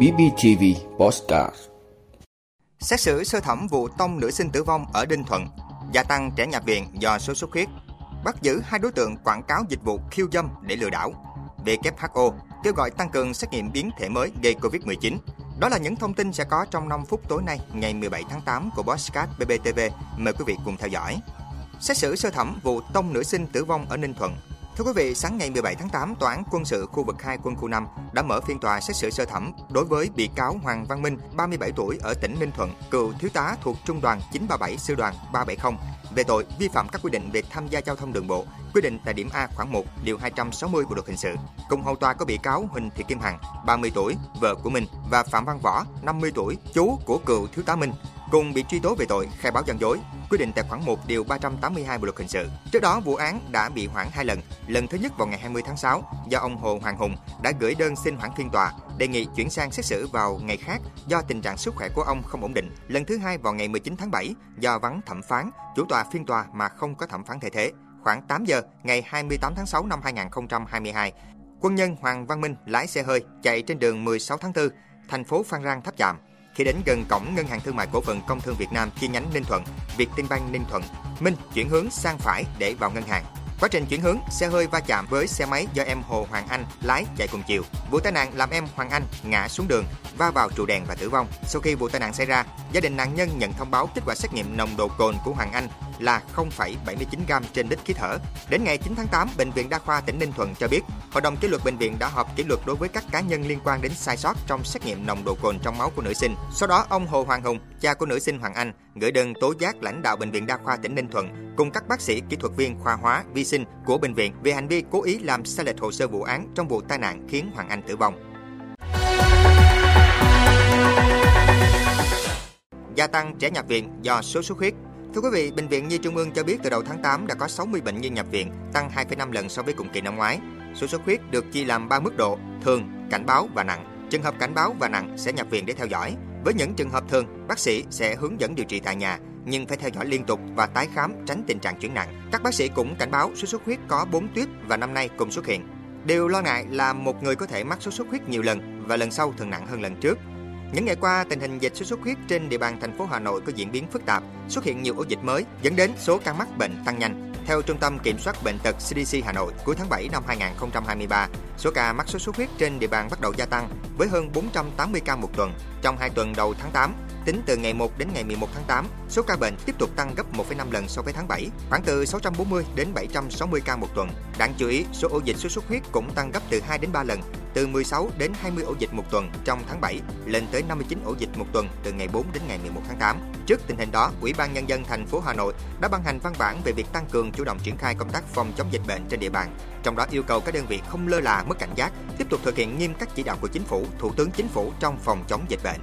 BBTV Postcard Xét xử sơ thẩm vụ tông nữ sinh tử vong ở Đinh Thuận, gia tăng trẻ nhập viện do sốt xuất huyết, bắt giữ hai đối tượng quảng cáo dịch vụ khiêu dâm để lừa đảo. WHO kêu gọi tăng cường xét nghiệm biến thể mới gây Covid-19. Đó là những thông tin sẽ có trong 5 phút tối nay, ngày 17 tháng 8 của Postcard BBTV. Mời quý vị cùng theo dõi. Xét xử sơ thẩm vụ tông nữ sinh tử vong ở Ninh Thuận, Thưa quý vị, sáng ngày 17 tháng 8, Tòa án quân sự khu vực 2 quân khu 5 đã mở phiên tòa xét xử sơ thẩm đối với bị cáo Hoàng Văn Minh, 37 tuổi ở tỉnh Ninh Thuận, cựu thiếu tá thuộc Trung đoàn 937 Sư đoàn 370 về tội vi phạm các quy định về tham gia giao thông đường bộ, quy định tại điểm A khoảng 1, điều 260 Bộ luật hình sự. Cùng hầu tòa có bị cáo Huỳnh Thị Kim Hằng, 30 tuổi, vợ của Minh và Phạm Văn Võ, 50 tuổi, chú của cựu thiếu tá Minh, cùng bị truy tố về tội khai báo gian dối, quy định tại khoản 1 điều 382 Bộ luật hình sự. Trước đó, vụ án đã bị hoãn hai lần. Lần thứ nhất vào ngày 20 tháng 6 do ông Hồ Hoàng Hùng đã gửi đơn xin hoãn phiên tòa, đề nghị chuyển sang xét xử vào ngày khác do tình trạng sức khỏe của ông không ổn định. Lần thứ hai vào ngày 19 tháng 7 do vắng thẩm phán, chủ tòa phiên tòa mà không có thẩm phán thay thế. Khoảng 8 giờ ngày 28 tháng 6 năm 2022, quân nhân Hoàng Văn Minh lái xe hơi chạy trên đường 16 tháng 4, thành phố Phan Rang Tháp Chàm khi đến gần cổng ngân hàng thương mại cổ phần Công thương Việt Nam chi nhánh Ninh Thuận, Vietinbank Ninh Thuận, Minh chuyển hướng sang phải để vào ngân hàng. Quá trình chuyển hướng, xe hơi va chạm với xe máy do em Hồ Hoàng Anh lái chạy cùng chiều. Vụ tai nạn làm em Hoàng Anh ngã xuống đường, va vào trụ đèn và tử vong. Sau khi vụ tai nạn xảy ra, gia đình nạn nhân nhận thông báo kết quả xét nghiệm nồng độ cồn của Hoàng Anh là 0,79 gram trên lít khí thở. Đến ngày 9 tháng 8, Bệnh viện Đa khoa tỉnh Ninh Thuận cho biết, Hội đồng kỷ luật bệnh viện đã họp kỷ luật đối với các cá nhân liên quan đến sai sót trong xét nghiệm nồng độ cồn trong máu của nữ sinh. Sau đó, ông Hồ Hoàng Hùng, cha của nữ sinh Hoàng Anh, gửi đơn tố giác lãnh đạo Bệnh viện Đa khoa tỉnh Ninh Thuận cùng các bác sĩ kỹ thuật viên khoa hóa vi sinh của bệnh viện về hành vi cố ý làm sai lệch hồ sơ vụ án trong vụ tai nạn khiến Hoàng Anh tử vong. Gia tăng trẻ nhập viện do sốt xuất huyết Thưa quý vị, Bệnh viện Nhi Trung ương cho biết từ đầu tháng 8 đã có 60 bệnh nhi nhập viện, tăng 2,5 lần so với cùng kỳ năm ngoái. Sốt xuất huyết được chia làm 3 mức độ: thường, cảnh báo và nặng. Trường hợp cảnh báo và nặng sẽ nhập viện để theo dõi. Với những trường hợp thường, bác sĩ sẽ hướng dẫn điều trị tại nhà, nhưng phải theo dõi liên tục và tái khám tránh tình trạng chuyển nặng. Các bác sĩ cũng cảnh báo sốt xuất huyết có 4 tuyết và năm nay cùng xuất hiện. Điều lo ngại là một người có thể mắc sốt xuất huyết nhiều lần và lần sau thường nặng hơn lần trước. Những ngày qua, tình hình dịch sốt xuất huyết trên địa bàn thành phố Hà Nội có diễn biến phức tạp, xuất hiện nhiều ổ dịch mới, dẫn đến số ca mắc bệnh tăng nhanh. Theo Trung tâm Kiểm soát Bệnh tật CDC Hà Nội, cuối tháng 7 năm 2023, số ca mắc sốt xuất huyết trên địa bàn bắt đầu gia tăng với hơn 480 ca một tuần. Trong hai tuần đầu tháng 8, tính từ ngày 1 đến ngày 11 tháng 8, số ca bệnh tiếp tục tăng gấp 1,5 lần so với tháng 7, khoảng từ 640 đến 760 ca một tuần. Đáng chú ý, số ổ dịch sốt xuất huyết cũng tăng gấp từ 2 đến 3 lần, từ 16 đến 20 ổ dịch một tuần trong tháng 7 lên tới 59 ổ dịch một tuần từ ngày 4 đến ngày 11 tháng 8. Trước tình hình đó, Ủy ban nhân dân thành phố Hà Nội đã ban hành văn bản về việc tăng cường chủ động triển khai công tác phòng chống dịch bệnh trên địa bàn. Trong đó yêu cầu các đơn vị không lơ là mất cảnh giác, tiếp tục thực hiện nghiêm các chỉ đạo của chính phủ, thủ tướng chính phủ trong phòng chống dịch bệnh.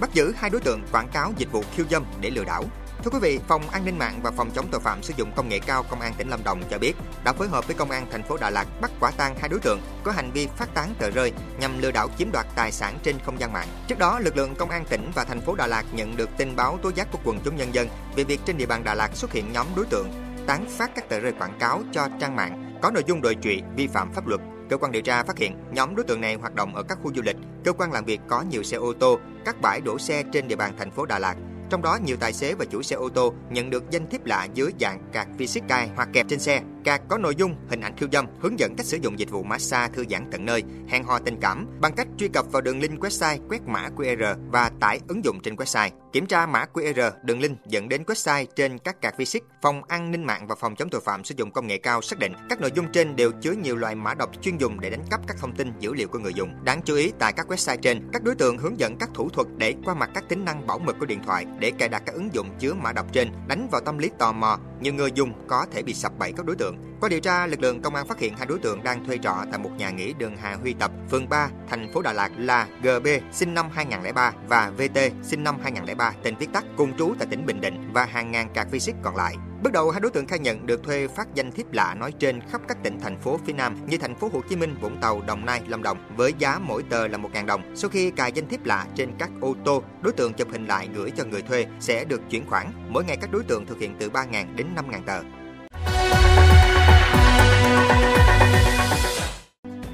Bắt giữ hai đối tượng quảng cáo dịch vụ khiêu dâm để lừa đảo. Thưa quý vị, Phòng An ninh mạng và Phòng chống tội phạm sử dụng công nghệ cao Công an tỉnh Lâm Đồng cho biết đã phối hợp với Công an thành phố Đà Lạt bắt quả tang hai đối tượng có hành vi phát tán tờ rơi nhằm lừa đảo chiếm đoạt tài sản trên không gian mạng. Trước đó, lực lượng Công an tỉnh và thành phố Đà Lạt nhận được tin báo tố giác của quần chúng nhân dân về việc trên địa bàn Đà Lạt xuất hiện nhóm đối tượng tán phát các tờ rơi quảng cáo cho trang mạng có nội dung đồi trụy vi phạm pháp luật Cơ quan điều tra phát hiện nhóm đối tượng này hoạt động ở các khu du lịch, cơ quan làm việc có nhiều xe ô tô, các bãi đổ xe trên địa bàn thành phố Đà Lạt. Trong đó, nhiều tài xế và chủ xe ô tô nhận được danh thiếp lạ dưới dạng card visit card hoặc kẹp trên xe. Card có nội dung, hình ảnh khiêu dâm, hướng dẫn cách sử dụng dịch vụ massage thư giãn tận nơi, hẹn hò tình cảm bằng cách truy cập vào đường link website, quét mã QR và tải ứng dụng trên website. Kiểm tra mã QR, đường link dẫn đến website trên các card visit, Phòng An ninh mạng và Phòng chống tội phạm sử dụng công nghệ cao xác định các nội dung trên đều chứa nhiều loại mã độc chuyên dùng để đánh cắp các thông tin dữ liệu của người dùng. Đáng chú ý, tại các website trên, các đối tượng hướng dẫn các thủ thuật để qua mặt các tính năng bảo mật của điện thoại để cài đặt các ứng dụng chứa mã độc trên, đánh vào tâm lý tò mò, nhiều người dùng có thể bị sập bẫy các đối tượng. Qua điều tra, lực lượng công an phát hiện hai đối tượng đang thuê trọ tại một nhà nghỉ đường Hà Huy Tập, phường 3, thành phố Đà Lạt là GB sinh năm 2003 và VT sinh năm 2003 tên viết tắt cùng trú tại tỉnh Bình Định và hàng ngàn cạc vi xích còn lại. Bước đầu, hai đối tượng khai nhận được thuê phát danh thiếp lạ nói trên khắp các tỉnh thành phố phía Nam như thành phố Hồ Chí Minh, Vũng Tàu, Đồng Nai, Lâm Đồng với giá mỗi tờ là 1.000 đồng. Sau khi cài danh thiếp lạ trên các ô tô, đối tượng chụp hình lại gửi cho người thuê sẽ được chuyển khoản. Mỗi ngày các đối tượng thực hiện từ 3.000 đến 5.000 tờ.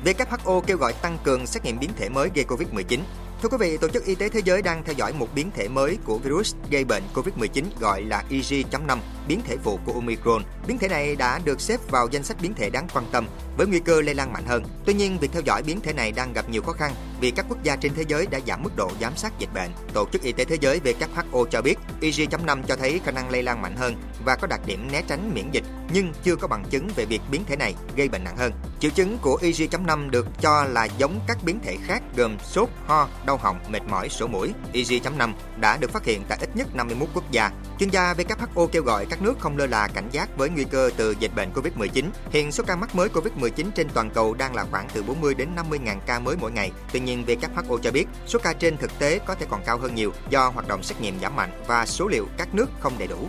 WHO kêu gọi tăng cường xét nghiệm biến thể mới gây Covid-19. Thưa quý vị, Tổ chức Y tế Thế giới đang theo dõi một biến thể mới của virus gây bệnh COVID-19 gọi là EG.5, biến thể phụ của Omicron. Biến thể này đã được xếp vào danh sách biến thể đáng quan tâm với nguy cơ lây lan mạnh hơn. Tuy nhiên, việc theo dõi biến thể này đang gặp nhiều khó khăn vì các quốc gia trên thế giới đã giảm mức độ giám sát dịch bệnh. Tổ chức Y tế Thế giới WHO cho biết EG.5 cho thấy khả năng lây lan mạnh hơn và có đặc điểm né tránh miễn dịch nhưng chưa có bằng chứng về việc biến thể này gây bệnh nặng hơn. Triệu chứng của EG.5 được cho là giống các biến thể khác gồm sốt, ho, đau họng, mệt mỏi, sổ mũi. EG.5 đã được phát hiện tại ít nhất 51 quốc gia. Chuyên gia WHO kêu gọi các nước không lơ là cảnh giác với nguy cơ từ dịch bệnh COVID-19. Hiện số ca mắc mới COVID-19 trên toàn cầu đang là khoảng từ 40 đến 50 ngàn ca mới mỗi ngày. Tuy nhiên, WHO cho biết số ca trên thực tế có thể còn cao hơn nhiều do hoạt động xét nghiệm giảm mạnh và số liệu các nước không đầy đủ.